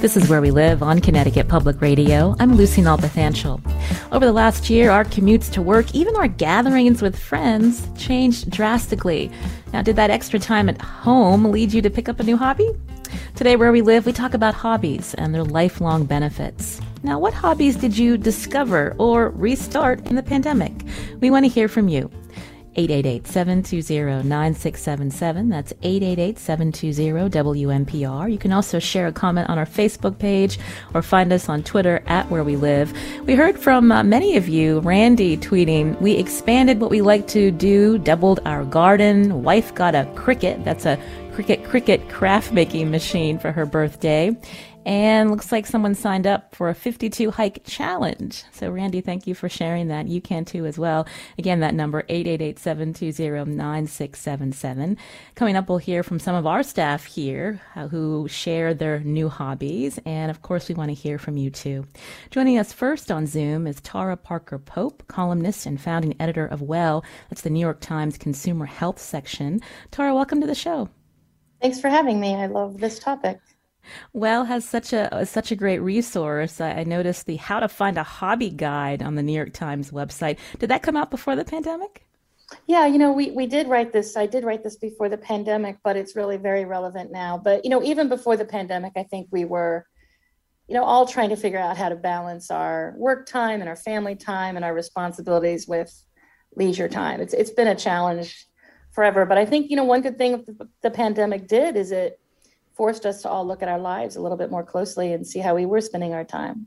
This is Where We Live on Connecticut Public Radio. I'm Lucy Nalpathanchel. Over the last year, our commutes to work, even our gatherings with friends, changed drastically. Now, did that extra time at home lead you to pick up a new hobby? Today, Where We Live, we talk about hobbies and their lifelong benefits. Now, what hobbies did you discover or restart in the pandemic? We want to hear from you. 888-720-9677. That's 888-720-WNPR. You can also share a comment on our Facebook page or find us on Twitter at Where We Live. We heard from uh, many of you, Randy tweeting, we expanded what we like to do, doubled our garden, wife got a Cricut, that's a Cricut Cricut craft making machine for her birthday. And looks like someone signed up for a 52 hike challenge. So, Randy, thank you for sharing that. You can too as well. Again, that number 888-720-9677. Coming up, we'll hear from some of our staff here uh, who share their new hobbies. And of course, we want to hear from you too. Joining us first on Zoom is Tara Parker Pope, columnist and founding editor of Well. That's the New York Times Consumer Health section. Tara, welcome to the show. Thanks for having me. I love this topic. Well has such a uh, such a great resource. I, I, noticed the How to Find a Hobby guide on the New York Times website. Did that come out before the pandemic? Yeah, you know, we we did write this. I did write this before the pandemic, but it's really very relevant now. But you know, even before the pandemic, I think we were, you know, all trying to figure out how to balance our work time and our family time and our responsibilities with leisure time. It's it's been a challenge forever. But I think you know one good thing the pandemic did is it forced us to all look at our lives a little bit more closely and see how we were spending our time.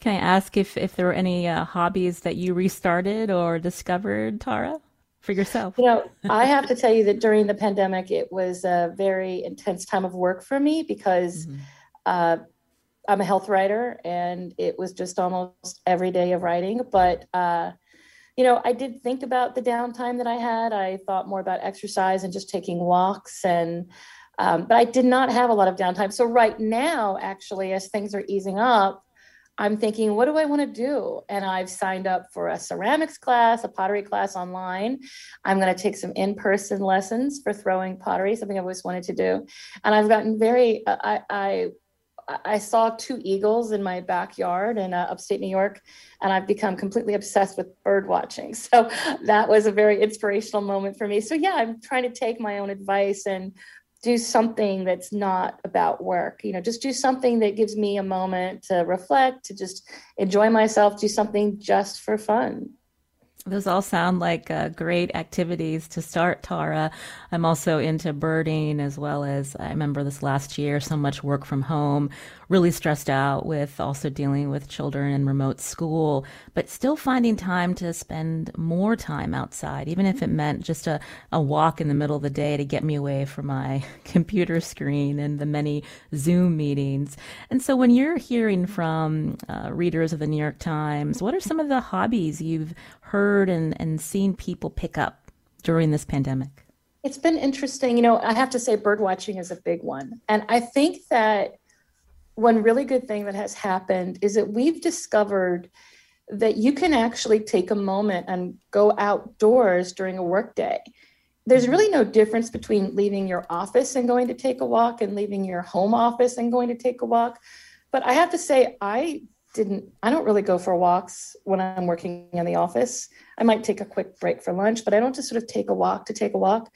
Can I ask if, if there were any uh, hobbies that you restarted or discovered, Tara, for yourself? You know, I have to tell you that during the pandemic, it was a very intense time of work for me because mm-hmm. uh, I'm a health writer and it was just almost every day of writing. But, uh, you know, I did think about the downtime that I had. I thought more about exercise and just taking walks and um, but I did not have a lot of downtime. So right now, actually, as things are easing up, I'm thinking, what do I want to do? And I've signed up for a ceramics class, a pottery class online. I'm going to take some in person lessons for throwing pottery, something I've always wanted to do. And I've gotten very, uh, I, I, I saw two eagles in my backyard in uh, upstate New York, and I've become completely obsessed with bird watching. So that was a very inspirational moment for me. So, yeah, I'm trying to take my own advice and do something that's not about work you know just do something that gives me a moment to reflect to just enjoy myself do something just for fun those all sound like uh, great activities to start, Tara. I'm also into birding as well as I remember this last year, so much work from home, really stressed out with also dealing with children in remote school, but still finding time to spend more time outside, even if it meant just a, a walk in the middle of the day to get me away from my computer screen and the many Zoom meetings. And so when you're hearing from uh, readers of the New York Times, what are some of the hobbies you've heard and, and seen people pick up during this pandemic? It's been interesting. You know, I have to say, bird watching is a big one. And I think that one really good thing that has happened is that we've discovered that you can actually take a moment and go outdoors during a workday. There's mm-hmm. really no difference between leaving your office and going to take a walk and leaving your home office and going to take a walk. But I have to say, I didn't, I don't really go for walks when I'm working in the office. I might take a quick break for lunch, but I don't just sort of take a walk to take a walk.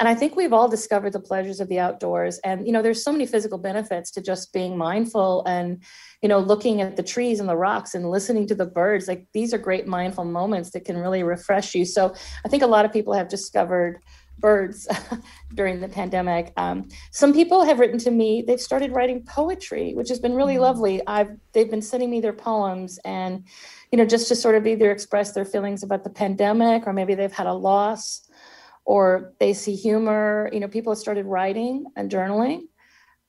And I think we've all discovered the pleasures of the outdoors. And, you know, there's so many physical benefits to just being mindful and, you know, looking at the trees and the rocks and listening to the birds. Like these are great mindful moments that can really refresh you. So I think a lot of people have discovered birds during the pandemic. Um, some people have written to me, they've started writing poetry, which has been really mm-hmm. lovely. I've they've been sending me their poems and you know, just to sort of either express their feelings about the pandemic or maybe they've had a loss or they see humor. You know, people have started writing and journaling.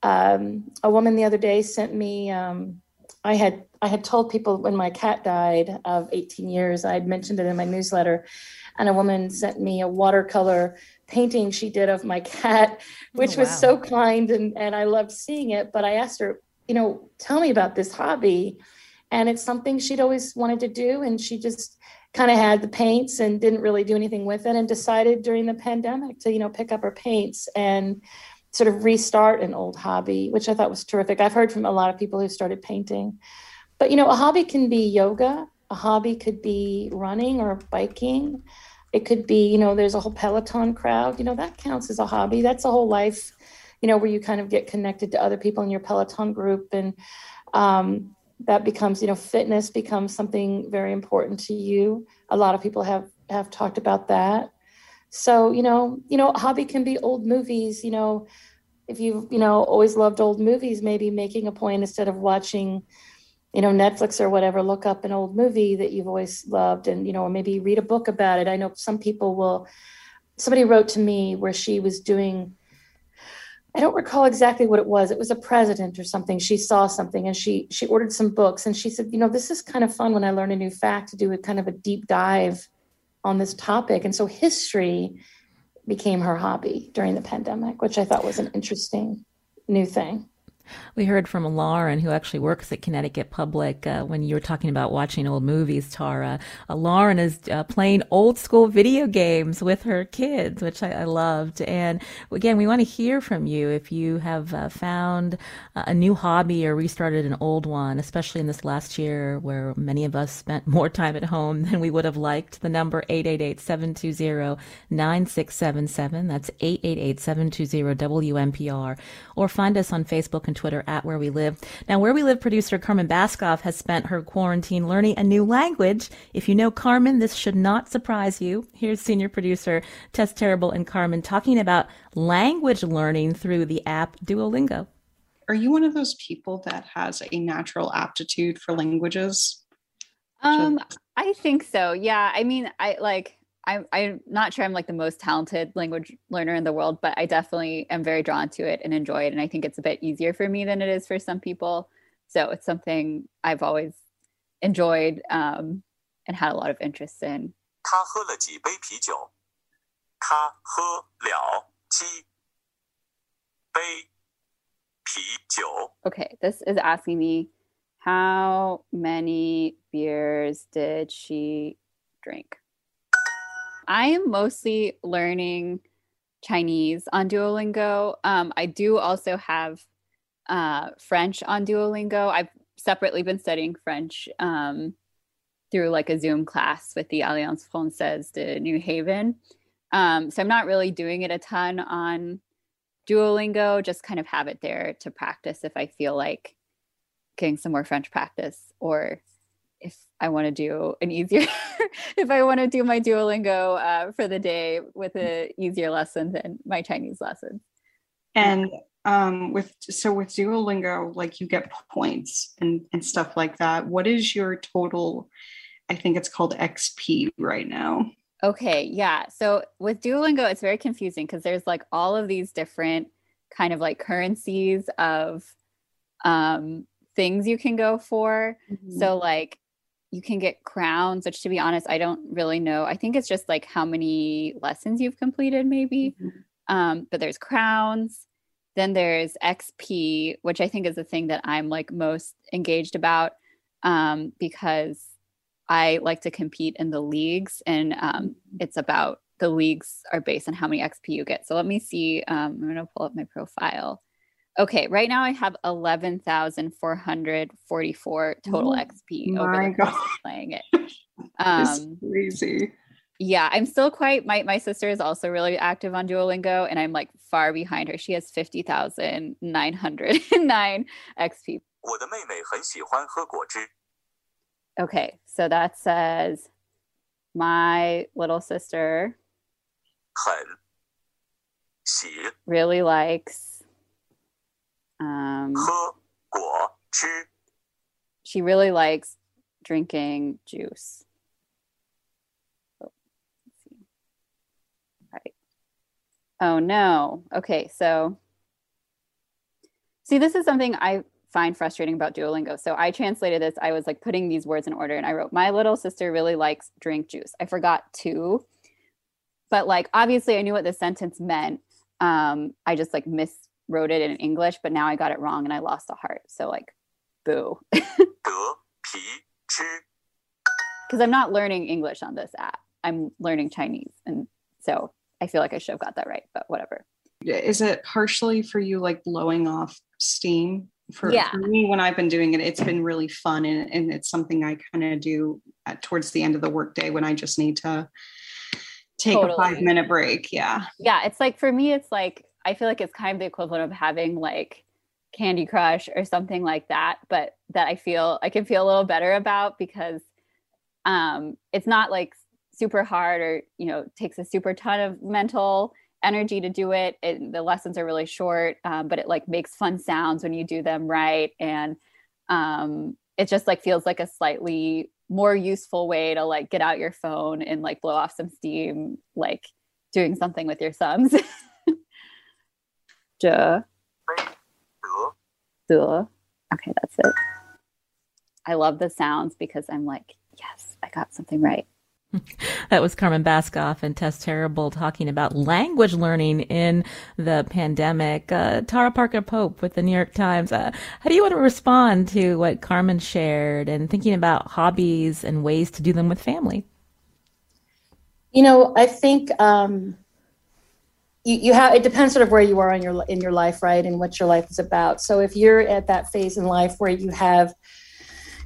Um, a woman the other day sent me um, I had I had told people when my cat died of 18 years, I had mentioned it in my newsletter, and a woman sent me a watercolor painting she did of my cat, which oh, wow. was so kind and, and I loved seeing it. But I asked her, you know, tell me about this hobby. And it's something she'd always wanted to do. And she just kind of had the paints and didn't really do anything with it and decided during the pandemic to, you know, pick up her paints and sort of restart an old hobby, which I thought was terrific. I've heard from a lot of people who started painting. But you know, a hobby can be yoga, a hobby could be running or biking. It could be, you know, there's a whole Peloton crowd, you know, that counts as a hobby. That's a whole life, you know, where you kind of get connected to other people in your Peloton group and um, that becomes, you know, fitness becomes something very important to you. A lot of people have have talked about that. So, you know, you know, hobby can be old movies, you know, if you, you know, always loved old movies, maybe making a point instead of watching, you know, Netflix or whatever, look up an old movie that you've always loved and, you know, or maybe read a book about it. I know some people will, somebody wrote to me where she was doing, I don't recall exactly what it was. It was a president or something. She saw something and she she ordered some books and she said, you know, this is kind of fun when I learn a new fact to do a kind of a deep dive on this topic. And so history became her hobby during the pandemic, which I thought was an interesting new thing. We heard from Lauren, who actually works at Connecticut Public, uh, when you were talking about watching old movies, Tara. Uh, Lauren is uh, playing old school video games with her kids, which I, I loved. And again, we want to hear from you if you have uh, found a new hobby or restarted an old one, especially in this last year where many of us spent more time at home than we would have liked. The number 888-720-9677. That's 888-720-WNPR. Or find us on Facebook and Twitter at Where We Live. Now, Where We Live producer Carmen Baskauf has spent her quarantine learning a new language. If you know Carmen, this should not surprise you. Here's senior producer Tess Terrible and Carmen talking about language learning through the app Duolingo. Are you one of those people that has a natural aptitude for languages? Um, I think so. Yeah. I mean, I like I'm I'm not sure I'm like the most talented language learner in the world, but I definitely am very drawn to it and enjoy it. And I think it's a bit easier for me than it is for some people. So it's something I've always enjoyed um, and had a lot of interest in. Okay, this is asking me how many beers did she drink? I am mostly learning Chinese on Duolingo. Um, I do also have uh, French on Duolingo. I've separately been studying French um, through like a Zoom class with the Alliance Francaise de New Haven. Um, so I'm not really doing it a ton on Duolingo, just kind of have it there to practice if I feel like getting some more French practice or if I want to do an easier, if I want to do my Duolingo uh, for the day with an easier lesson than my Chinese lesson. And um, with so with Duolingo, like you get points and and stuff like that. What is your total? I think it's called XP right now. Okay, yeah. So with Duolingo, it's very confusing because there's like all of these different kind of like currencies of um things you can go for. Mm-hmm. So like you can get crowns, which to be honest, I don't really know. I think it's just like how many lessons you've completed, maybe. Mm-hmm. Um, but there's crowns. Then there's XP, which I think is the thing that I'm like most engaged about um, because I like to compete in the leagues, and um, mm-hmm. it's about the leagues are based on how many XP you get. So let me see. Um, I'm going to pull up my profile. Okay, right now I have 11,444 total oh, XP over the playing it. Um, crazy. Yeah, I'm still quite my my sister is also really active on Duolingo and I'm like far behind her. She has 50,909 XP. Okay, so that says my little sister 洗 really likes um, she really likes drinking juice. Oh, oh, no. Okay, so see, this is something I find frustrating about Duolingo. So I translated this. I was like putting these words in order and I wrote, My little sister really likes drink juice. I forgot two, but like obviously I knew what the sentence meant. Um, I just like miss wrote it in English, but now I got it wrong and I lost a heart. So like, boo. Because I'm not learning English on this app. I'm learning Chinese, and so I feel like I should have got that right, but whatever. Is it partially for you like blowing off steam? For, yeah. for me, when I've been doing it, it's been really fun, and, and it's something I kind of do at, towards the end of the workday when I just need to take totally. a five minute break. Yeah. Yeah. It's like for me, it's like I feel like it's kind of the equivalent of having like Candy Crush or something like that, but that I feel I can feel a little better about because um it's not like super hard or you know takes a super ton of mental energy to do it. it the lessons are really short, um, but it like makes fun sounds when you do them right, and um it just like feels like a slightly more useful way to like get out your phone and like blow off some steam, like doing something with your thumbs. Duh. 得 Duh. Okay, that's it. I love the sounds because I'm like, yes, I got something right. That was Carmen Baskauf and Tess Terrible talking about language learning in the pandemic. Uh, Tara Parker Pope with the New York Times. Uh, how do you want to respond to what Carmen shared and thinking about hobbies and ways to do them with family? You know, I think um, you, you have. It depends sort of where you are in your in your life, right, and what your life is about. So if you're at that phase in life where you have,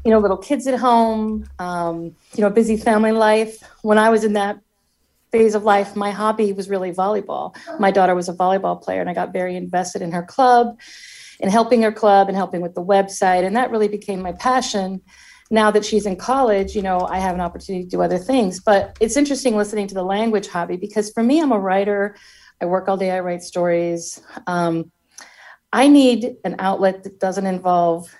you know, little kids at home, um, you know, busy family life. When I was in that phase of life, my hobby was really volleyball. My daughter was a volleyball player, and I got very invested in her club, and helping her club, and helping with the website, and that really became my passion now that she's in college, you know, I have an opportunity to do other things. But it's interesting listening to the language hobby because for me, I'm a writer. I work all day, I write stories. Um, I need an outlet that doesn't involve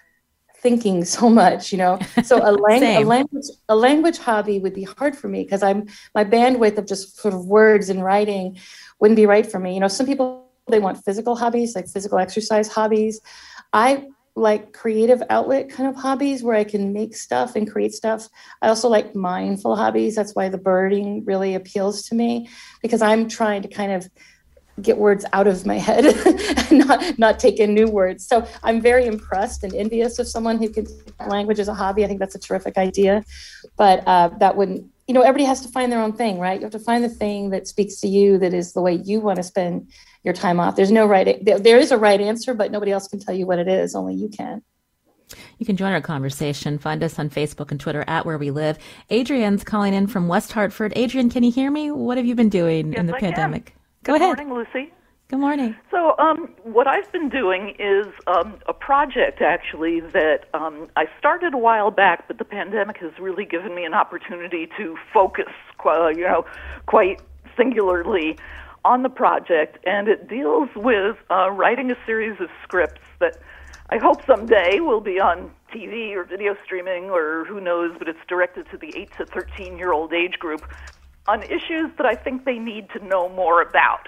thinking so much, you know. So a, lang- a language a language hobby would be hard for me because I'm my bandwidth of just sort of words and writing wouldn't be right for me. You know, some people they want physical hobbies, like physical exercise hobbies. I like creative outlet kind of hobbies where I can make stuff and create stuff. I also like mindful hobbies. That's why the birding really appeals to me because I'm trying to kind of get words out of my head and not not take in new words. So I'm very impressed and envious of someone who can language as a hobby. I think that's a terrific idea. But uh, that wouldn't you know everybody has to find their own thing, right? You have to find the thing that speaks to you that is the way you want to spend your time off. There's no right there, there is a right answer, but nobody else can tell you what it is, only you can. You can join our conversation. Find us on Facebook and Twitter at Where We Live. Adrian's calling in from West Hartford. Adrian, can you hear me? What have you been doing in the I can. pandemic? Go Good ahead. morning, Lucy. Good morning. So, um, what I've been doing is um, a project actually that um, I started a while back, but the pandemic has really given me an opportunity to focus, uh, you know, quite singularly on the project, and it deals with uh, writing a series of scripts that I hope someday will be on TV or video streaming or who knows, but it's directed to the 8 to 13 year old age group on issues that I think they need to know more about.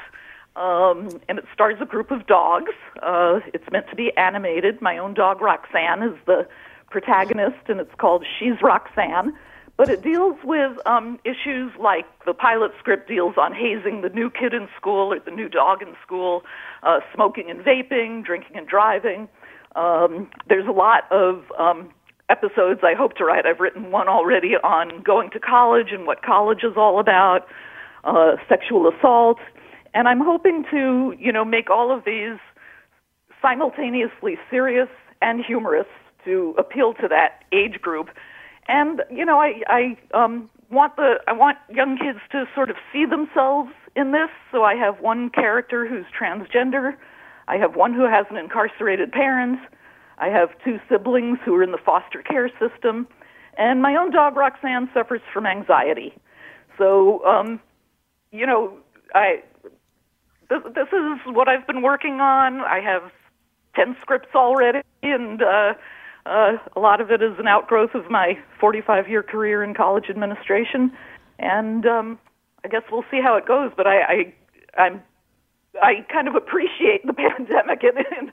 Um, and it stars a group of dogs. Uh, it's meant to be animated. My own dog Roxanne is the protagonist, and it's called She's Roxanne. But it deals with um, issues like the pilot script deals on hazing the new kid in school or the new dog in school, uh, smoking and vaping, drinking and driving. Um, there's a lot of um, episodes I hope to write. I've written one already on going to college and what college is all about, uh, sexual assault, and I'm hoping to, you know, make all of these simultaneously serious and humorous to appeal to that age group. And you know, I I um, want the I want young kids to sort of see themselves in this. So I have one character who's transgender. I have one who has an incarcerated parent. I have two siblings who are in the foster care system, and my own dog Roxanne suffers from anxiety. So, um, you know, I this, this is what I've been working on. I have 10 scripts already, and uh, uh, a lot of it is an outgrowth of my 45 year career in college administration. And um, I guess we'll see how it goes, but I, I, I'm, I kind of appreciate the pandemic in, in,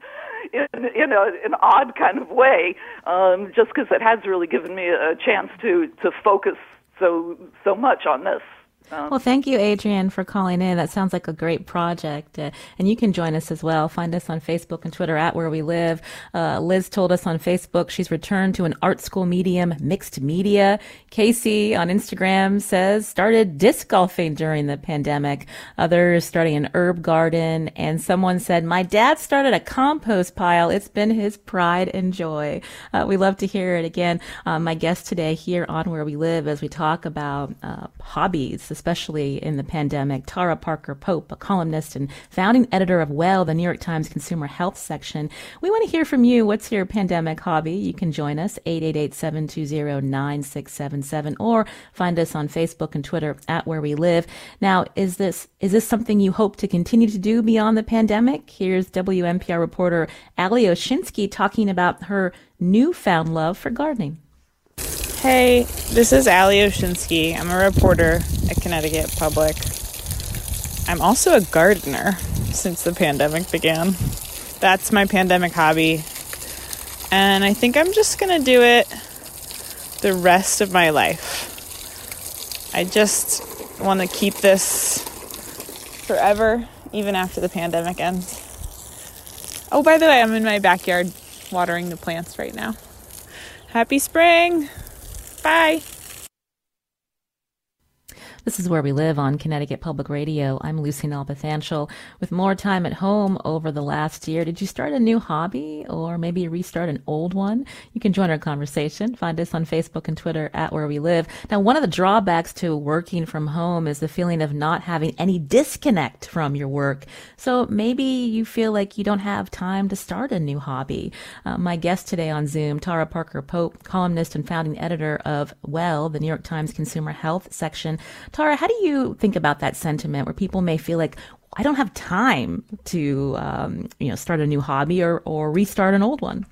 in, in a, an odd kind of way, um, just because it has really given me a chance to, to focus so, so much on this. Well, thank you, Adrian, for calling in. That sounds like a great project. Uh, and you can join us as well. Find us on Facebook and Twitter at Where We Live. Uh, Liz told us on Facebook she's returned to an art school medium, mixed media. Casey on Instagram says started disc golfing during the pandemic. Others starting an herb garden. And someone said, My dad started a compost pile. It's been his pride and joy. Uh, we love to hear it again. Uh, my guest today here on Where We Live as we talk about uh, hobbies especially in the pandemic. Tara Parker Pope, a columnist and founding editor of Well, the New York Times Consumer Health section. We want to hear from you. What's your pandemic hobby? You can join us, 888-720-9677, or find us on Facebook and Twitter at Where We Live. Now, is this, is this something you hope to continue to do beyond the pandemic? Here's WNPR reporter Ali Oshinsky talking about her newfound love for gardening. Hey, this is Ali Oshinsky. I'm a reporter at Connecticut Public. I'm also a gardener since the pandemic began. That's my pandemic hobby. And I think I'm just going to do it the rest of my life. I just want to keep this forever, even after the pandemic ends. Oh, by the way, I'm in my backyard watering the plants right now. Happy spring! Bye. This is where we live on Connecticut Public Radio. I'm Lucy Nalpathanchel. With more time at home over the last year, did you start a new hobby or maybe restart an old one? You can join our conversation. Find us on Facebook and Twitter at where we live. Now, one of the drawbacks to working from home is the feeling of not having any disconnect from your work. So maybe you feel like you don't have time to start a new hobby. Uh, my guest today on Zoom, Tara Parker Pope, columnist and founding editor of Well, the New York Times Consumer Health section. Tara, how do you think about that sentiment where people may feel like, I don't have time to, um, you know, start a new hobby or, or restart an old one?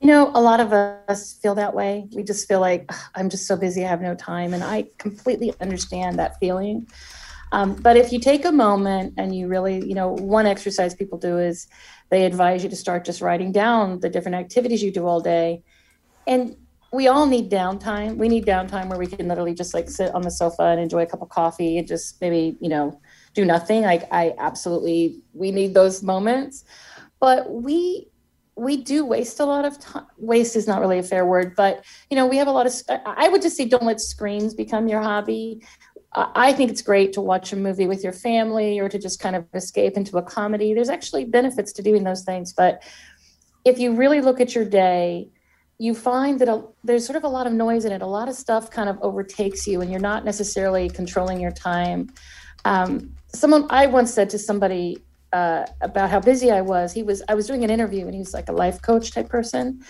You know, a lot of us feel that way. We just feel like I'm just so busy, I have no time. And I completely understand that feeling. Um, but if you take a moment and you really, you know, one exercise people do is they advise you to start just writing down the different activities you do all day. And we all need downtime. We need downtime where we can literally just like sit on the sofa and enjoy a cup of coffee and just maybe, you know, do nothing. Like I absolutely we need those moments. But we we do waste a lot of time. Waste is not really a fair word, but you know, we have a lot of I would just say don't let screens become your hobby. I think it's great to watch a movie with your family or to just kind of escape into a comedy. There's actually benefits to doing those things, but if you really look at your day, you find that a, there's sort of a lot of noise in it. A lot of stuff kind of overtakes you, and you're not necessarily controlling your time. Um, someone I once said to somebody uh, about how busy I was. He was I was doing an interview, and he was like a life coach type person,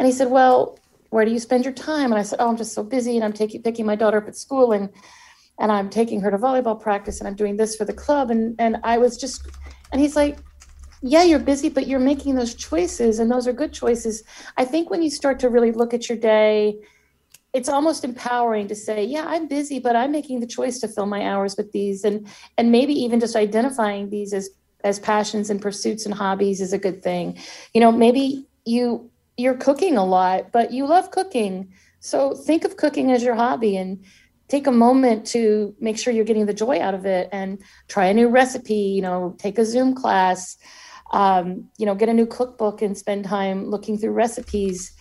and he said, "Well, where do you spend your time?" And I said, "Oh, I'm just so busy, and I'm taking picking my daughter up at school, and and I'm taking her to volleyball practice, and I'm doing this for the club, and and I was just." And he's like, yeah, you're busy, but you're making those choices, and those are good choices. I think when you start to really look at your day, it's almost empowering to say, yeah, I'm busy, but I'm making the choice to fill my hours with these, and and maybe even just identifying these as as passions and pursuits and hobbies is a good thing. You know, maybe you you're cooking a lot, but you love cooking, so think of cooking as your hobby and take a moment to make sure you're getting the joy out of it and try a new recipe you know take a zoom class um, you know, get a new cookbook and spend time looking through recipes.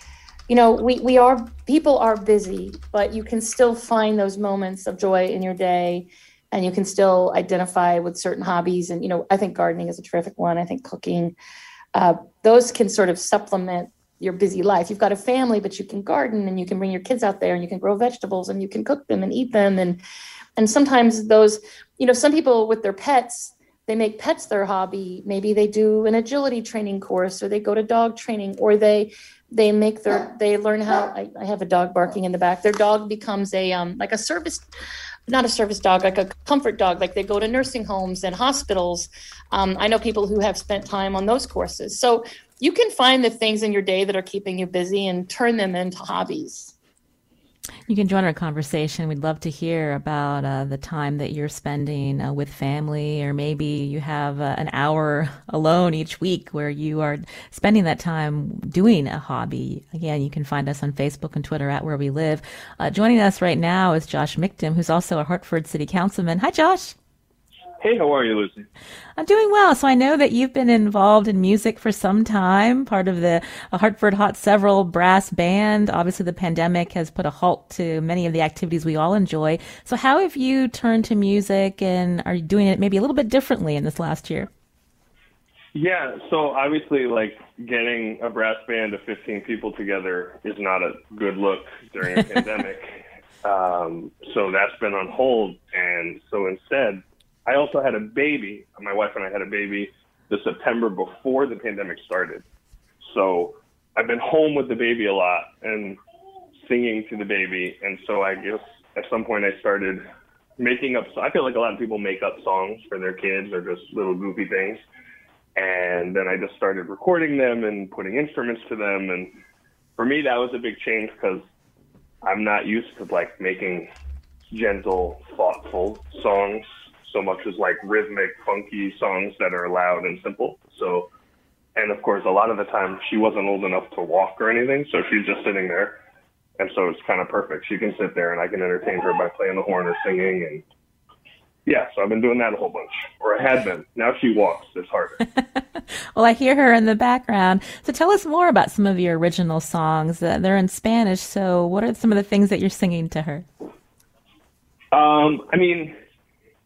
You know, we, we are, people are busy, but you can still find those moments of joy in your day and you can still identify with certain hobbies. And, you know, I think gardening is a terrific one. I think cooking, uh, those can sort of supplement your busy life. You've got a family, but you can garden and you can bring your kids out there and you can grow vegetables and you can cook them and eat them. And, and sometimes those, you know, some people with their pets, they make pets their hobby maybe they do an agility training course or they go to dog training or they they make their they learn how I, I have a dog barking in the back their dog becomes a um like a service not a service dog, like a comfort dog, like they go to nursing homes and hospitals. Um, I know people who have spent time on those courses. So you can find the things in your day that are keeping you busy and turn them into hobbies. You can join our conversation. We'd love to hear about uh, the time that you're spending uh, with family, or maybe you have uh, an hour alone each week where you are spending that time doing a hobby. Again, you can find us on Facebook and Twitter at Where We Live. Uh, joining us right now is Josh Michtom, who's also a Hartford City Councilman. Hi, Josh. Hey, how are you, Lucy? I'm doing well. So I know that you've been involved in music for some time, part of the Hartford Hot Several brass band. Obviously, the pandemic has put a halt to many of the activities we all enjoy. So, how have you turned to music and are you doing it maybe a little bit differently in this last year? Yeah, so obviously, like getting a brass band of 15 people together is not a good look during a pandemic. Um, so that's been on hold. And so instead, I also had a baby. My wife and I had a baby the September before the pandemic started. So I've been home with the baby a lot and singing to the baby. And so I guess at some point I started making up. I feel like a lot of people make up songs for their kids or just little goofy things. And then I just started recording them and putting instruments to them. And for me, that was a big change because I'm not used to like making gentle, thoughtful songs so much as like rhythmic, funky songs that are loud and simple. So, and of course, a lot of the time she wasn't old enough to walk or anything, so she's just sitting there. And so it's kind of perfect. She can sit there and I can entertain her by playing the horn or singing. And yeah, so I've been doing that a whole bunch, or I had been. Now she walks. It's harder. well, I hear her in the background. So tell us more about some of your original songs. Uh, they're in Spanish. So what are some of the things that you're singing to her? Um, I mean,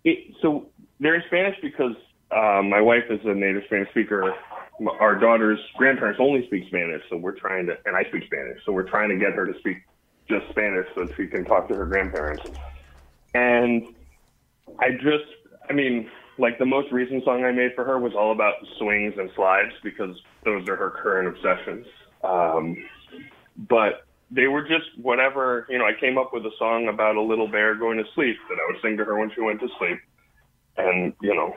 it, so they're in Spanish because uh, my wife is a native Spanish speaker. Our daughter's grandparents only speak Spanish, so we're trying to, and I speak Spanish, so we're trying to get her to speak just Spanish so she can talk to her grandparents. And I just, I mean, like the most recent song I made for her was all about swings and slides because those are her current obsessions. Um, but they were just whatever, you know, I came up with a song about a little bear going to sleep that I would sing to her when she went to sleep. And, you know,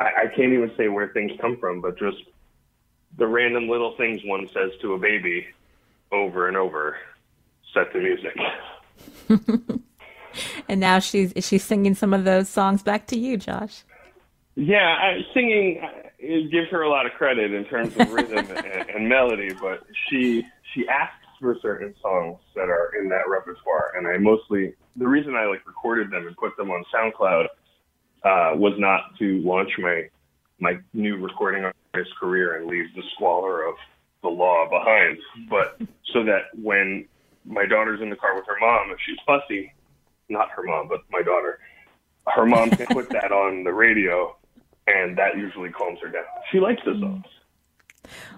I, I can't even say where things come from, but just the random little things one says to a baby over and over set to music. and now she's she's singing some of those songs back to you, Josh. Yeah, I, singing it gives her a lot of credit in terms of rhythm and, and melody, but she she asks for certain songs that are in that repertoire, and I mostly the reason I like recorded them and put them on SoundCloud uh, was not to launch my my new recording artist career and leave the squalor of the law behind, but so that when my daughter's in the car with her mom, if she's fussy, not her mom, but my daughter, her mom can put that on the radio, and that usually calms her down. She likes the songs.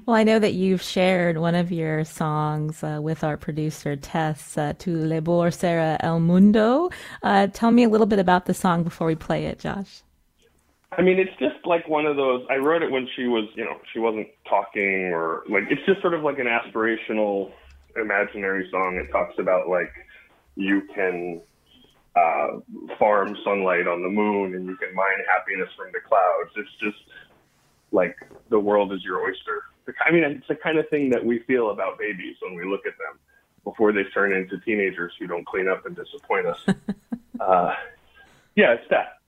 Well, I know that you've shared one of your songs uh, with our producer, Tess, uh, Tu Labor Será El Mundo. Uh, tell me a little bit about the song before we play it, Josh. I mean, it's just like one of those. I wrote it when she was, you know, she wasn't talking or like, it's just sort of like an aspirational, imaginary song. It talks about like you can uh, farm sunlight on the moon and you can mine happiness from the clouds. It's just like the world is your oyster. I mean, it's the kind of thing that we feel about babies when we look at them before they turn into teenagers who don't clean up and disappoint us. uh, yeah, it's that.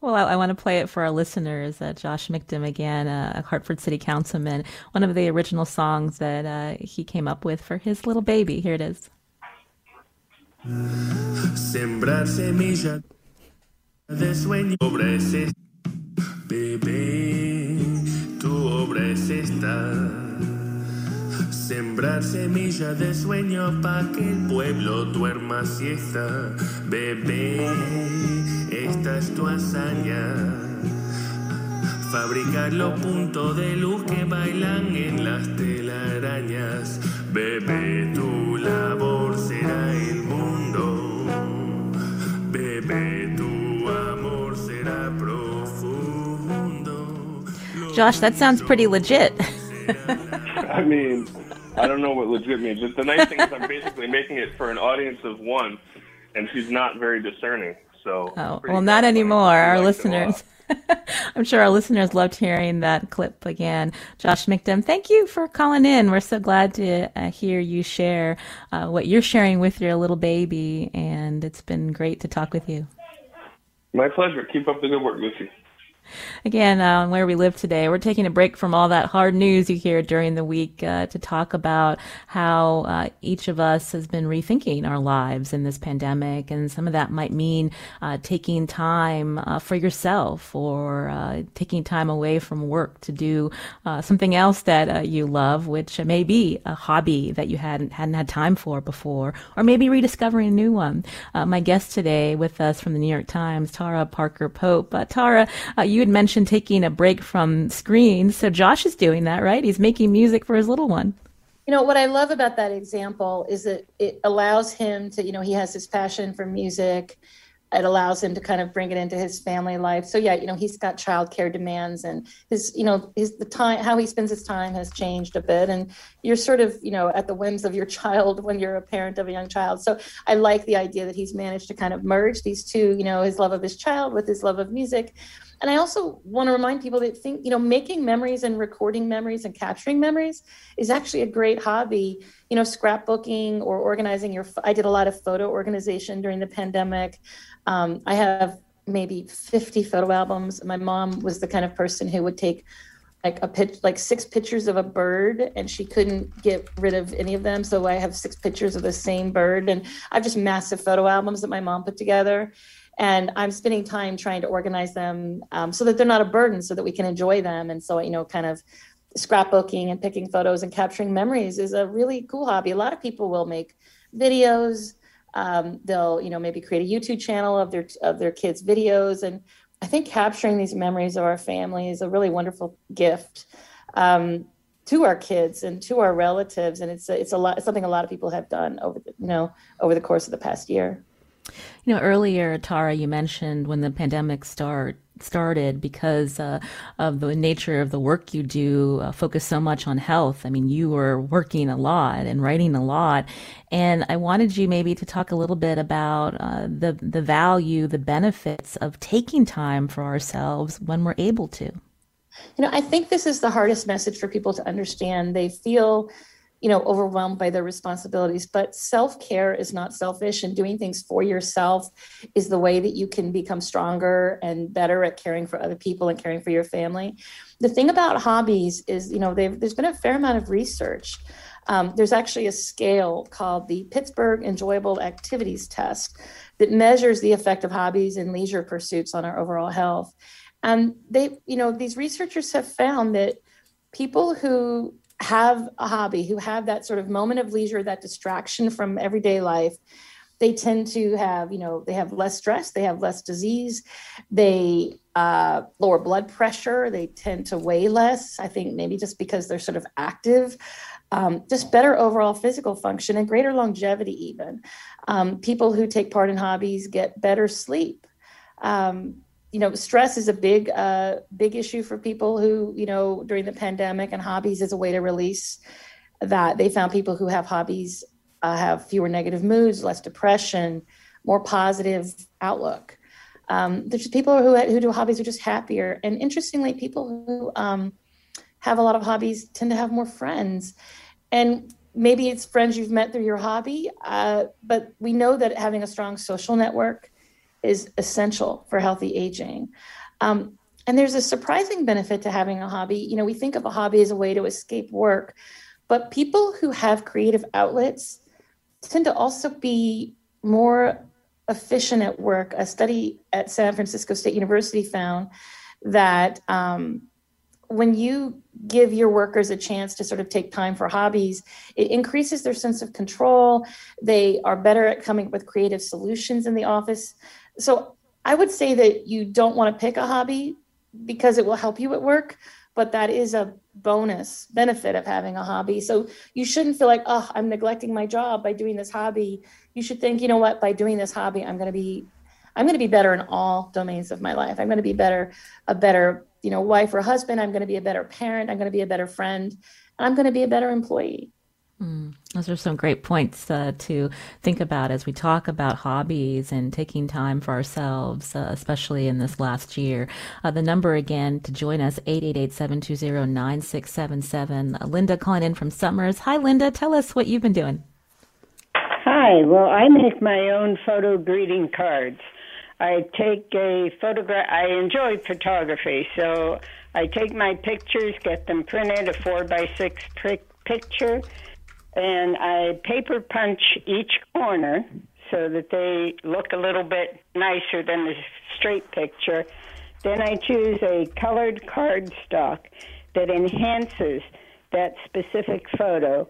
Well, I, I, want to play it for our listeners. Uh, Josh Michtom, again, uh, a Hartford City Councilman, one of the original songs that uh, he came up with for his little baby. Here it is. Sembrar semilla de sueño Bebé, tu obra es esta. Sembrar semilla de sueño para que el pueblo duerma siesta. Bebé, esta es tu hazaña. Fabricar los puntos de luz que bailan en las telarañas. Bebé, tu labor será el mundo. Bebé, Josh, that sounds pretty legit. I mean, I don't know what legit means. But The nice thing is I'm basically making it for an audience of one, and she's not very discerning. So oh, well, not anymore. Our listeners. I'm sure our listeners loved hearing that clip again. Josh Michtom, thank you for calling in. We're so glad to uh, hear you share uh, what you're sharing with your little baby, and it's been great to talk with you. My pleasure. Keep up the good work, Lucy. Again, uh, where we live today, we're taking a break from all that hard news you hear during the week uh, to talk about how uh, each of us has been rethinking our lives in this pandemic. And some of that might mean uh, taking time uh, for yourself or uh, taking time away from work to do something else that you love, which may be a hobby that you hadn't, hadn't had time for before, or maybe rediscovering a new one. my guest today with us from the New York Times, Tara Parker Pope. Tara, you you had mentioned taking a break from screens. So Josh is doing that, right? He's making music for his little one. You know, what I love about that example is that it allows him to, you know, he has his passion for music. It allows him to kind of bring it into his family life. So yeah, you know, he's got childcare demands and his, you know, his the time how he spends his time has changed a bit. And you're sort of, you know, at the whims of your child when you're a parent of a young child. So I like the idea that he's managed to kind of merge these two, you know, his love of his child with his love of music and I also want to remind people that think, you know, making memories and recording memories and capturing memories is actually a great hobby. You know, scrapbooking or organizing your, I did a lot of photo organization during the pandemic. Um, I have maybe 50 photo albums. My mom was the kind of person who would take like a pitch like six pictures of a bird and she couldn't get rid of any of them so i have six pictures of the same bird and i've just massive photo albums that my mom put together and i'm spending time trying to organize them um, so that they're not a burden so that we can enjoy them. And so you know kind of scrapbooking and picking photos and capturing memories is a really cool hobby. A lot of people will make videos. Um, they'll you know maybe create a youtube channel of their of their kids videos. And i think capturing these memories of our family is a really wonderful gift um, to our kids and to our relatives. And it's a, it's a lot it's something a lot of people have done over the you know over the course of the past year you know, earlier, Tara, you mentioned when the pandemic start started because uh, of the nature of the work you do uh, focus so much on health. I mean you were working a lot and writing a lot. And i wanted you maybe to talk a little bit about uh, the the value the benefits of taking time for ourselves when we're able to. You know i think this is the hardest message for people to understand. They feel you know overwhelmed by their responsibilities. But self-care is not selfish and doing things for yourself is the way that you can become stronger and better at caring for other people and caring for your family. The thing about hobbies is you know there's been a fair amount of research. Um, there's actually a scale called the pittsburgh enjoyable activities test that measures the effect of hobbies and leisure pursuits on our overall health. And they you know these researchers have found that people who have a hobby, who have that sort of moment of leisure, that distraction from everyday life, they tend to have, you know, they have less stress, they have less disease, they uh, lower blood pressure, they tend to weigh less. I think maybe just because they're sort of active. Um, just better overall physical function and greater longevity, even. Um, people who take part in hobbies get better sleep. Um, you know, stress is a big, uh, big issue for people who, you know, during the pandemic, and hobbies is a way to release that. They found people who have hobbies uh, have fewer negative moods, less depression, more positive outlook. Um, there's just people who who do hobbies are just happier, and interestingly, people who um, have a lot of hobbies tend to have more friends, and maybe it's friends you've met through your hobby, uh, but we know that having a strong social network is essential for healthy aging. Um, and there's a surprising benefit to having a hobby. You know, we think of a hobby as a way to escape work, but people who have creative outlets tend to also be more efficient at work. A study at San Francisco State University found that um, when you give your workers a chance to sort of take time for hobbies, it increases their sense of control. They are better at coming up with creative solutions in the office. So I would say that you don't want to pick a hobby because it will help you at work, but that is a bonus benefit of having a hobby. So you shouldn't feel like, oh, I'm neglecting my job by doing this hobby. You should think, you know what, by doing this hobby, I'm going to be I'm going to be better in all domains of my life. I'm going to be better, a better, you know, wife or husband. I'm going to be a better parent. I'm going to be a better friend. And I'm going to be a better employee. Mm, those are some great points uh, to think about as we talk about hobbies and taking time for ourselves, uh, especially in this last year. Uh, the number again to join us, 888-720-9677. Uh, Linda calling in from Somers. Hi, Linda. Tell us what you've been doing. Hi. Well, I make my own photo greeting cards. I take a photograph. I enjoy photography, so I take my pictures, get them printed, a four by six picture, and I paper punch each corner so that they look a little bit nicer than the straight picture. Then I choose a colored cardstock that enhances that specific photo.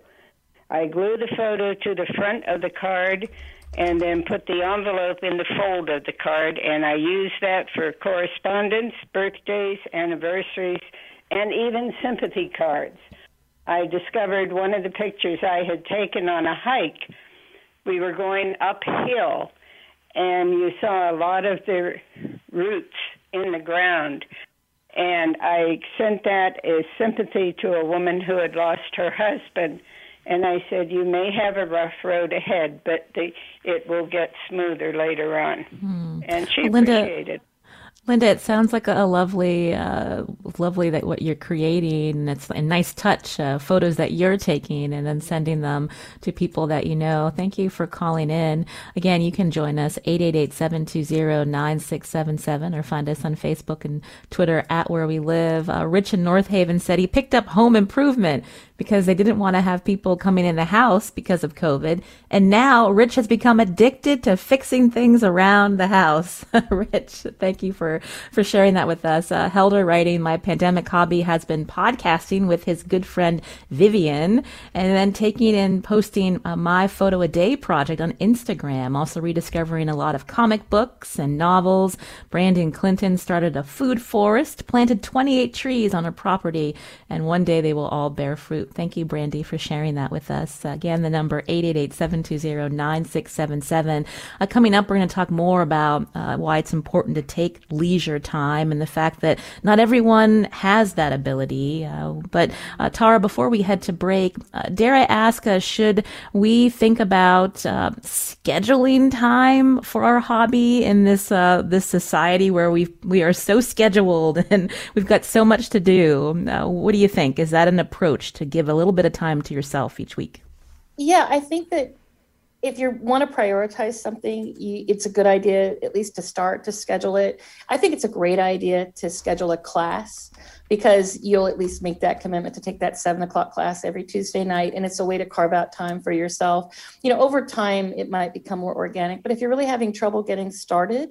I glue the photo to the front of the card and then put the envelope in the fold of the card, and I use that for correspondence, birthdays, anniversaries, and even sympathy cards. I discovered one of the pictures I had taken on a hike. We were going uphill, and you saw a lot of the roots in the ground. And I sent that as sympathy to a woman who had lost her husband. And I said, You may have a rough road ahead, but the, it will get smoother later on. Hmm. And she Linda, appreciated Linda, it sounds like a, lovely, uh, lovely that what you're creating. And it's a nice touch, uh, photos that you're taking and then sending them to people that you know. Thank you for calling in. Again, you can join us 888-720-9677 or find us on Facebook and Twitter at Where We Live. Uh, Rich in North Haven said he picked up home improvement because they didn't want to have people coming in the house because of COVID. And now Rich has become addicted to fixing things around the house. Rich, thank you for, for sharing that with us. Uh, Helder writing, my pandemic hobby has been podcasting with his good friend Vivian and then taking and posting uh, my photo a day project on Instagram. Also rediscovering a lot of comic books and novels. Brandon Clinton started a food forest, planted 28 trees on her property, and one day they will all bear fruit. Thank you, Brandy, for sharing that with us. Again, the number 888-720-9677. Uh, coming up, we're going to talk more about uh, why it's important to take leisure time and the fact that not everyone has that ability. Uh, but uh, Tara, before we head to break, uh, dare I ask, uh, should we think about scheduling time for our hobby in this this society where we we are so scheduled and we've got so much to do? what do you think? Is that an approach to give a little bit of time to yourself each week? Yeah, I think that if you want to prioritize something, you, it's a good idea, at least to start to schedule it. I think it's a great idea to schedule a class because you'll at least make that commitment to take that seven o'clock class every Tuesday night. And it's a way to carve out time for yourself. You know, over time, it might become more organic, but if you're really having trouble getting started,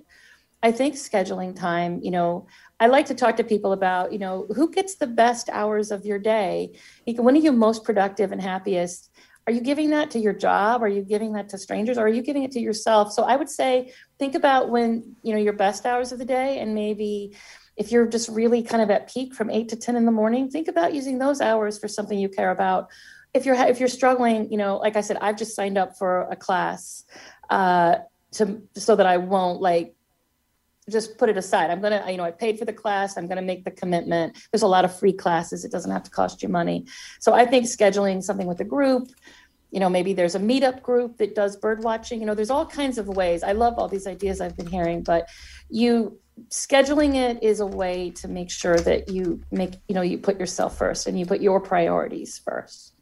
I think scheduling time, you know, I like to talk to people about, you know, who gets the best hours of your day? When are you most productive and happiest? Are you giving that to your job? Are you giving that to strangers? Or are you giving it to yourself? So I would say think about when, you know, your best hours of the day and maybe if you're just really kind of at peak from 8 to 10 in the morning, think about using those hours for something you care about. If you're if you're struggling, you know, like I said, I've just signed up for a class uh to so that I won't like just put it aside. I'm going to, you know, I paid for the class. I'm going to make the commitment. There's a lot of free classes. It doesn't have to cost you money. So I think scheduling something with a group, you know, maybe there's a meetup group that does bird watching. You know, there's all kinds of ways. I love all these ideas I've been hearing, but you scheduling it is a way to make sure that you make, you know, you put yourself first and you put your priorities first.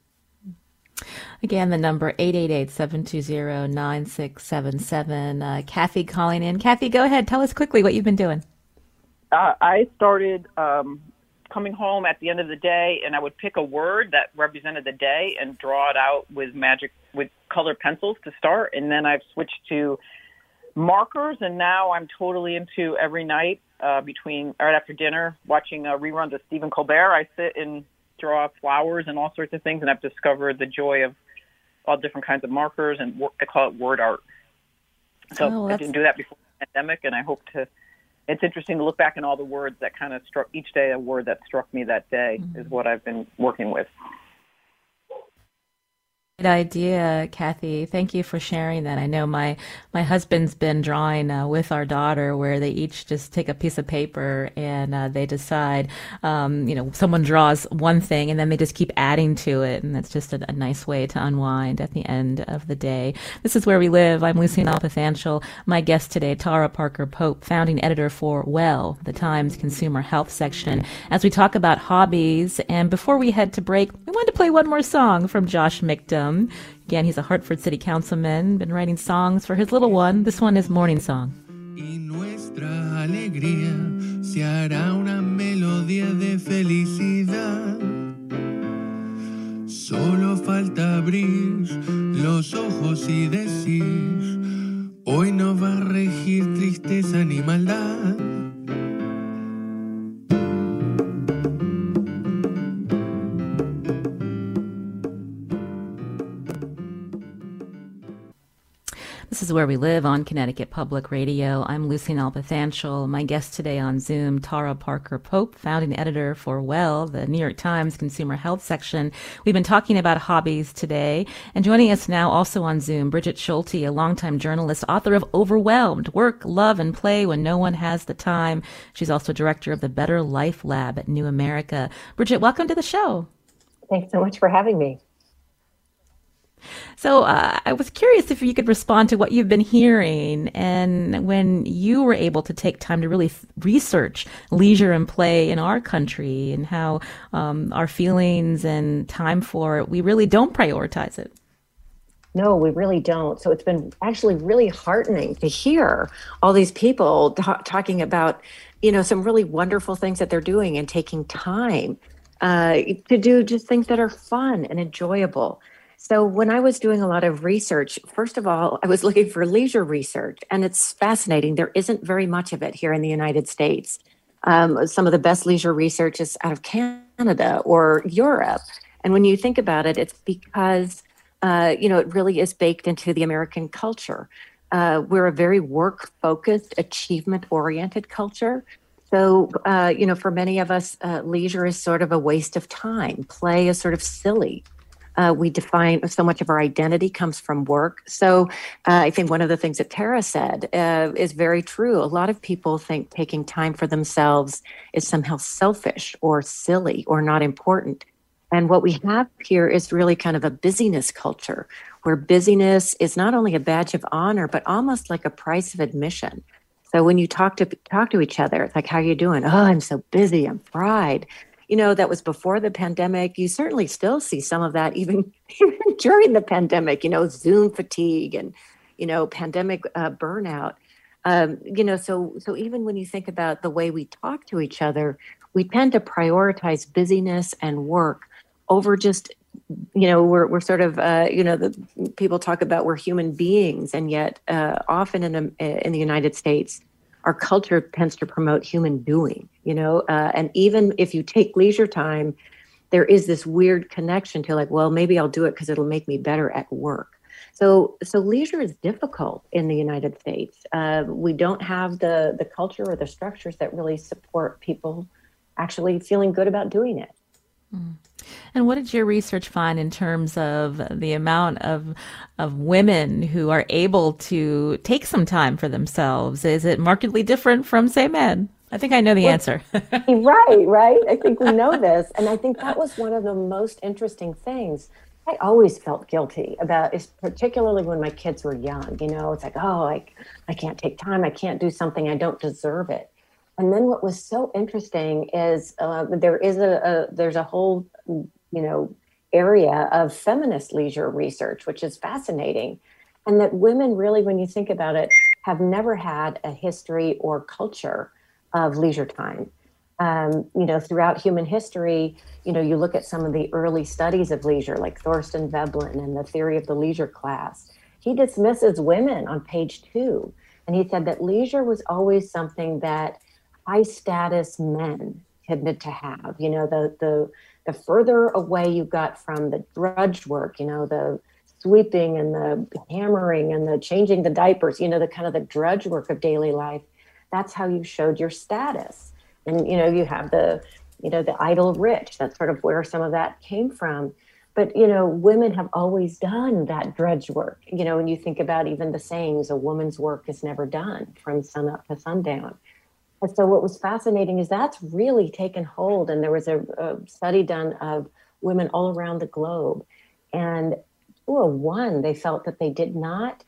Again, the number 888-720-9677. Uh, Kathy calling in. Kathy, go ahead. Tell us quickly what you've been doing. Uh, I started um, coming home at the end of the day, and I would pick a word that represented the day and draw it out with magic with colored pencils to start, and then I've switched to markers, and now I'm totally into every night uh, between right after dinner watching uh, reruns of Stephen Colbert. I sit and draw flowers and all sorts of things, and I've discovered the joy of all different kinds of markers and I call it word art. So oh, I didn't do that before the pandemic, and I hope to. It's interesting to look back in all the words that kind of struck each day. A word that struck me that day mm-hmm. is what I've been working with. Idea, Kathy. Thank you for sharing that. I know my my husband's been drawing uh, with our daughter, where they each just take a piece of paper and uh, they decide, um, you know, someone draws one thing and then they just keep adding to it, and that's just a, a, nice way to unwind at the end of the day. This is where we live. I'm Lucy Nalpathanchel. My guest today, Tara Parker Pope, founding editor for Well, the Times Consumer Health section, as we talk about hobbies. And before we head to break, we wanted to play one more song from Josh Michtom. Again, he's a Hartford City Councilman, been writing songs for his little one. This one is Morning Song. Se hará una melodía de felicidad. Solo falta abrir los ojos y decir, hoy no va a regir tristeza ni maldad. This is Where We Live on Connecticut Public Radio. I'm Lucy Nalpathanchel. My guest today on Zoom, Tara Parker Pope, founding editor for Well, the New York Times Consumer Health section. We've been talking about hobbies today. And joining us now also on Zoom, Brigid Schulte, a longtime journalist, author of Overwhelmed, Work, Love, and Play When No One Has the Time. She's also director of the Better Life Lab at New America. Brigid, welcome to the show. Thanks so much for having me. So uh, I was curious if you could respond to what you've been hearing and when you were able to take time to really research leisure and play in our country and how um, our feelings and time for it, we really don't prioritize it. No, we really don't. So it's been actually really heartening to hear all these people t- talking about, you know, some really wonderful things that they're doing and taking time uh, to do just things that are fun and enjoyable. So, when I was doing a lot of research, first of all, I was looking for leisure research, and it's fascinating. There isn't very much of it here in the United States. Um, some of the best leisure research is out of Canada or Europe. And when you think about it, it's because, uh, you know, it really is baked into the American culture. Uh, we're a very work focused, achievement oriented culture. So, uh, you know, for many of us, uh, leisure is sort of a waste of time. Play is sort of silly. Uh, we define so much of our identity comes from work. So uh, I think one of the things that Tara said uh, is very true. A lot of people think taking time for themselves is somehow selfish or silly or not important. And what we have here is really kind of a busyness culture where busyness is not only a badge of honor, but almost like a price of admission. So when you talk to talk to each other, it's like, "How are you doing?" "Oh, I'm so busy. I'm fried." You know, that was before the pandemic. You certainly still see some of that even, even during the pandemic, you know, Zoom fatigue and, you know, pandemic uh, burnout. Um, you know, so so even when you think about the way we talk to each other, we tend to prioritize busyness and work over just, you know, we're we're sort of, uh, you know, the people talk about we're human beings, and yet uh, often in a, in the United States, our culture tends to promote human doing, you know, uh, and even if you take leisure time, there is this weird connection to like, well, maybe I'll do it because it'll make me better at work. So, so leisure is difficult in the United States. Uh, we don't have the the culture or the structures that really support people actually feeling good about doing it. Mm. And what did your research find in terms of the amount of of women who are able to take some time for themselves? Is it markedly different from say men? I think I know the well, answer. right, right. I think we know this, and I think that was one of the most interesting things. I always felt guilty about, particularly when my kids were young. You know, it's like, oh, I, I can't take time. I can't do something. I don't deserve it. And then what was so interesting is uh, there is a, a there's a whole you know area of feminist leisure research, which is fascinating, and that women really, when you think about it, have never had a history or culture of leisure time. Um, you know, throughout human history, you know, you look at some of the early studies of leisure, like Thorstein Veblen and the theory of the leisure class. He dismisses women on page two. And he said that leisure was always something that high status men tended to have. You know, the the the further away you got from the drudge work, you know, the sweeping and the hammering and the changing the diapers, you know, the kind of the drudge work of daily life, that's how you showed your status. And you know, you have the, you know, the idle rich. That's sort of where some of that came from. But, you know, women have always done that drudge work. You know, when you think about even the sayings, a woman's work is never done from sun up to sundown. And so what was fascinating is that's really taken hold. And there was a, a study done of women all around the globe. And two of one, they felt that they did not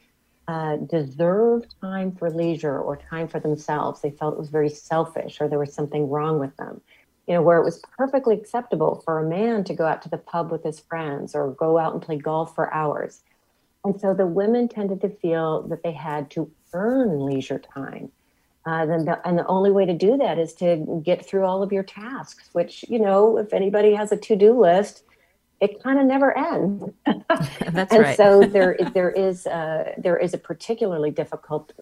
uh, deserve time for leisure or time for themselves. They felt it was very selfish or there was something wrong with them you know, where it was perfectly acceptable for a man to go out to the pub with his friends or go out and play golf for hours. And so the women tended to feel that they had to earn leisure time. Uh, then the, and the only way to do that is to get through all of your tasks, which, you know, if anybody has a to do list, it kind of never ends. That's and right. so there, there is a, there is a particularly difficult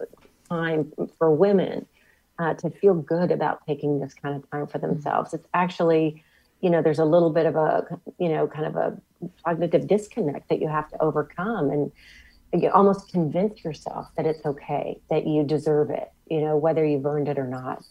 time for women uh, to feel good about taking this kind of time for themselves. It's actually, you know, there's a little bit of a, you know, kind of a cognitive disconnect that you have to overcome and you almost convince yourself that it's okay, that you deserve it, you know, whether you've earned it or not.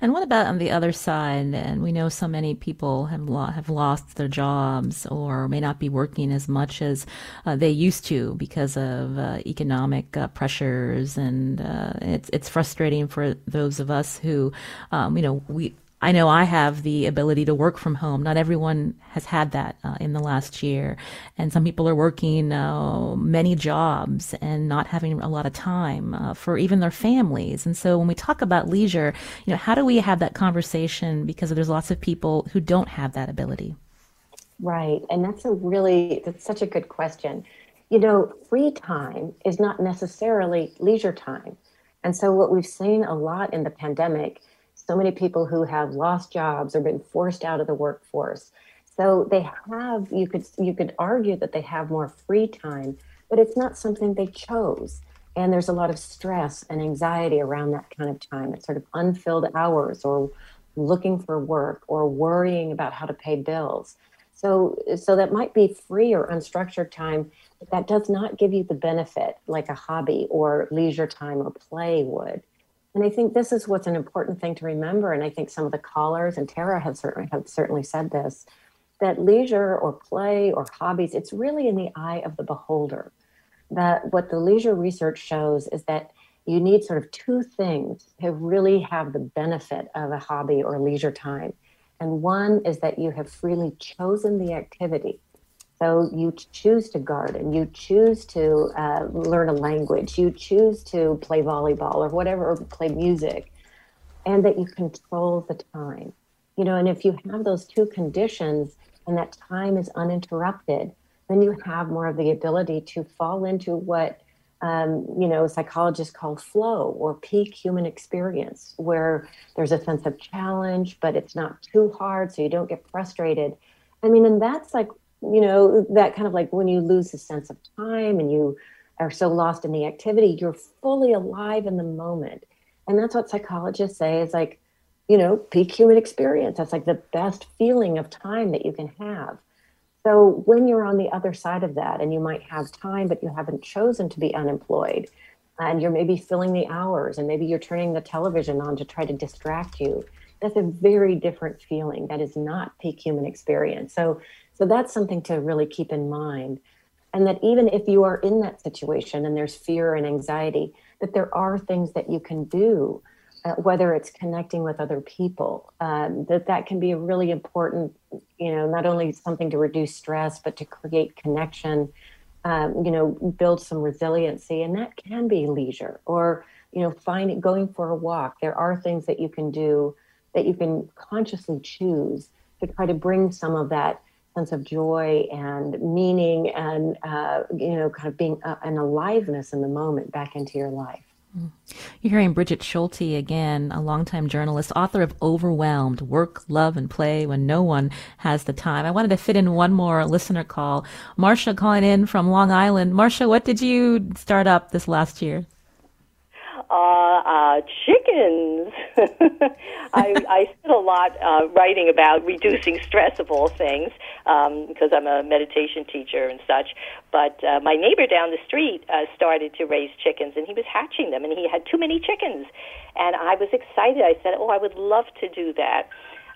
And what about on the other side? And we know so many people have lo- have lost their jobs or may not be working as much as uh, they used to because of uh, economic uh, pressures, and uh, it's it's frustrating for those of us who, um, you know, we. I know I have the ability to work from home. Not everyone has had that uh, in the last year, and some people are working uh, many jobs and not having a lot of time uh, for even their families. And so, when we talk about leisure, you know, how do we have that conversation? Because there's lots of people who don't have that ability. Right. And that's a really, that's such a good question. You know, free time is not necessarily leisure time. And so, what we've seen a lot in the pandemic, so many people who have lost jobs or been forced out of the workforce. So they have, you could you could argue that they have more free time, but it's not something they chose. And there's a lot of stress and anxiety around that kind of time. It's sort of unfilled hours or looking for work or worrying about how to pay bills. So, so that might be free or unstructured time, but that does not give you the benefit like a hobby or leisure time or play would. And I think this is what's an important thing to remember. And I think some of the callers and Tara have certainly have certainly said this, that leisure or play or hobbies, it's really in the eye of the beholder. That what the leisure research shows is that you need sort of two things to really have the benefit of a hobby or leisure time. And one is that you have freely chosen the activity. So you choose to garden, you choose to uh, learn a language, you choose to play volleyball or whatever, or play music, and that you control the time. You know, and if you have those two conditions and that time is uninterrupted, then you have more of the ability to fall into what um, you know psychologists call flow or peak human experience, where there's a sense of challenge, but it's not too hard, so you don't get frustrated. I mean, and that's like you know that kind of like when you lose the sense of time and you are so lost in the activity you're fully alive in the moment. And that's what psychologists say is like you know peak human experience. That's like the best feeling of time that you can have. So when you're on the other side of that and you might have time but you haven't chosen to be unemployed and you're maybe filling the hours and maybe you're turning the television on to try to distract you that's a very different feeling that is not peak human experience. So so that's something to really keep in mind. And that even if you are in that situation and there's fear and anxiety, that there are things that you can do, uh, whether it's connecting with other people, um, that that can be a really important, you know, not only something to reduce stress, but to create connection, um, you know, build some resiliency. And that can be leisure or, you know, finding, going for a walk. There are things that you can do that you can consciously choose to try to bring some of that sense of joy and meaning and uh, you know kind of being uh, an aliveness in the moment back into your life You're hearing Brigid Schulte again, a longtime journalist, author of Overwhelmed Work, Love, and Play When No One Has the Time. I wanted to fit in one more listener call. Marcia calling in from Long Island. Marcia, what did you start up this last year? Uh, uh, chickens. I, I spent a lot uh, writing about reducing stress of all things um, because I'm a meditation teacher and such. But uh, my neighbor down the street uh, started to raise chickens, and he was hatching them, and he had too many chickens. And I was excited. I said, "Oh, I would love to do that."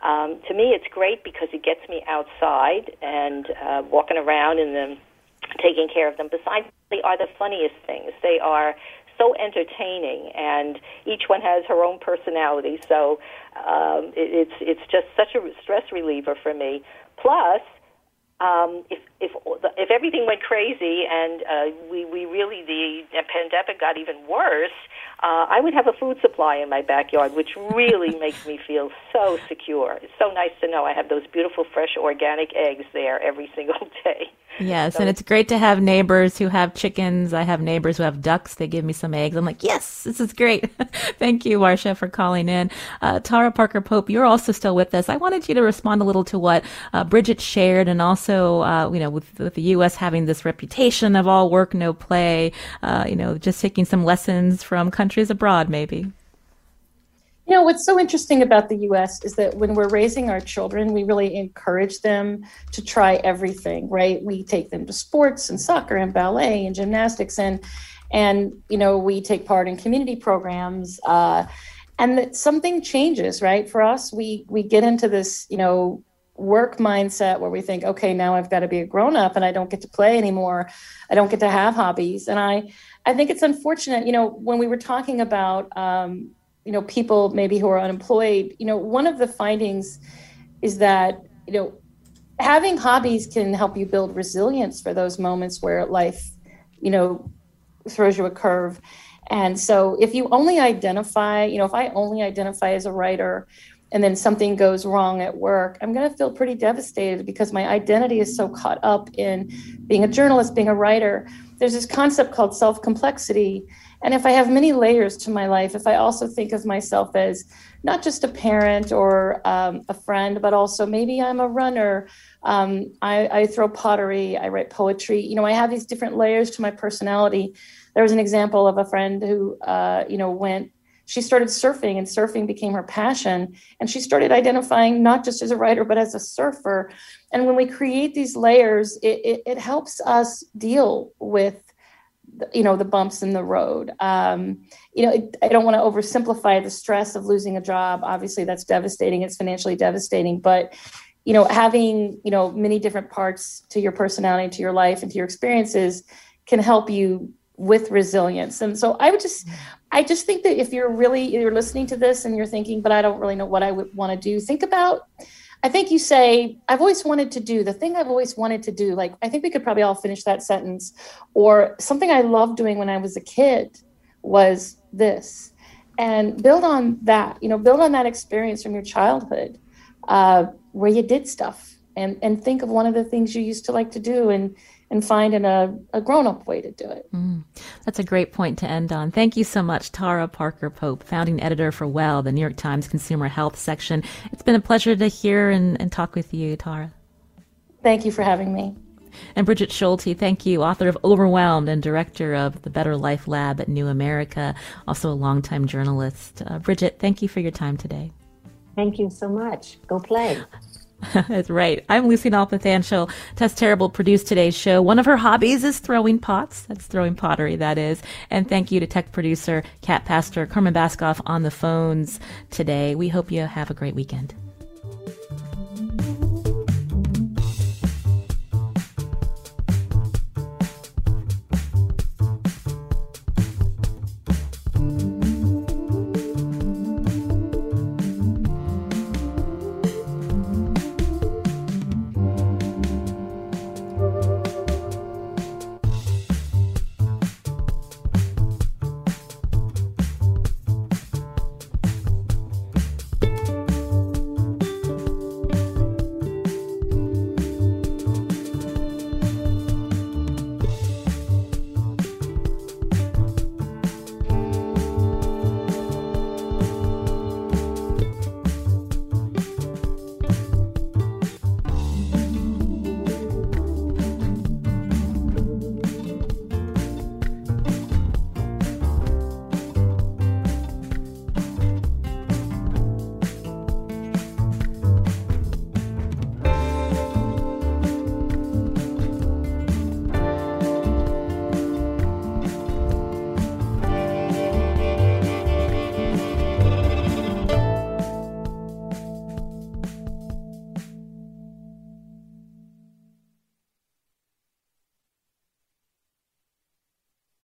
Um, to me, it's great because it gets me outside and uh, walking around and then taking care of them. Besides, they are the funniest things. They are so entertaining, and each one has her own personality. So um, it, it's it's just such a stress reliever for me. Plus, um, if if if everything went crazy and uh, we we really the pandemic got even worse, uh, I would have a food supply in my backyard, which really makes me feel so secure. It's so nice to know I have those beautiful, fresh, organic eggs there every single day. Yes, so, and it's great to have neighbors who have chickens. I have neighbors who have ducks. They give me some eggs. I'm like, yes, this is great. Thank you, Marcia, for calling in. Uh, Tara Parker Pope, you're also still with us. I wanted you to respond a little to what uh, Brigid shared, and also, uh, you know, with, with, the U.S. having this reputation of all work, no play. Uh, you know, just taking some lessons from countries abroad, maybe. You know, what's so interesting about the US is that when we're raising our children, we really encourage them to try everything, right? We take them to sports and soccer and ballet and gymnastics and and you know, we take part in community programs uh and that something changes, right? For us, we we get into this, you know, work mindset where we think, okay, now I've got to be a grown up and I don't get to play anymore. I don't get to have hobbies. And I, I think it's unfortunate, you know, when we were talking about, um, you know people maybe who are unemployed you know one of the findings is that you know having hobbies can help you build resilience for those moments where life you know throws you a curve. And so if you only identify you know if i only identify as a writer and then something goes wrong at work i'm going to feel pretty devastated because my identity is so caught up in being a journalist being a writer. There's this concept called self complexity and if I have many layers to my life, if I also think of myself as not just a parent or um, a friend, but also maybe I'm a runner, um, I, I, throw pottery, I write poetry, you know, I have these different layers to my personality. There was an example of a friend who, uh, you know, went, she started surfing and surfing became her passion. And she started identifying not just as a writer, but as a surfer. And when we create these layers, it, it, it helps us deal with you know the bumps in the road. Um, you know it, i don't want to oversimplify the stress of losing a job. Obviously that's devastating. It's financially devastating. But you know having you know many different parts to your personality to your life and to your experiences can help you with resilience. And so i would just i just think that if you're really you're listening to this and you're thinking but i don't really know what i would want to do think about I think you say, I've always wanted to do the thing I've always wanted to do. Like, I think we could probably all finish that sentence. Or something I loved doing when I was a kid was this. And build on that, you know, build on that experience from your childhood uh, where you did stuff and, and think of one of the things you used to like to do and and finding a, a grown up way to do it. Mm, that's a great point to end on. Thank you so much, Tara Parker Pope, founding editor for Well, the New York Times Consumer Health section. It's been a pleasure to hear and, and talk with you, Tara. Thank you for having me. And Brigid Schulte, thank you, author of Overwhelmed and director of the Better Life Lab at New America, also a longtime journalist. Uh, Brigid, thank you for your time today. Thank you so much. Go play. That's right. I'm Lucy Nalpathanchel. Tess Terrible produced today's show. One of her hobbies is throwing pots. That's throwing pottery, that is. And thank you to tech producer Kat Pastor, Carmen Baskauf on the phones today. We hope you have a great weekend.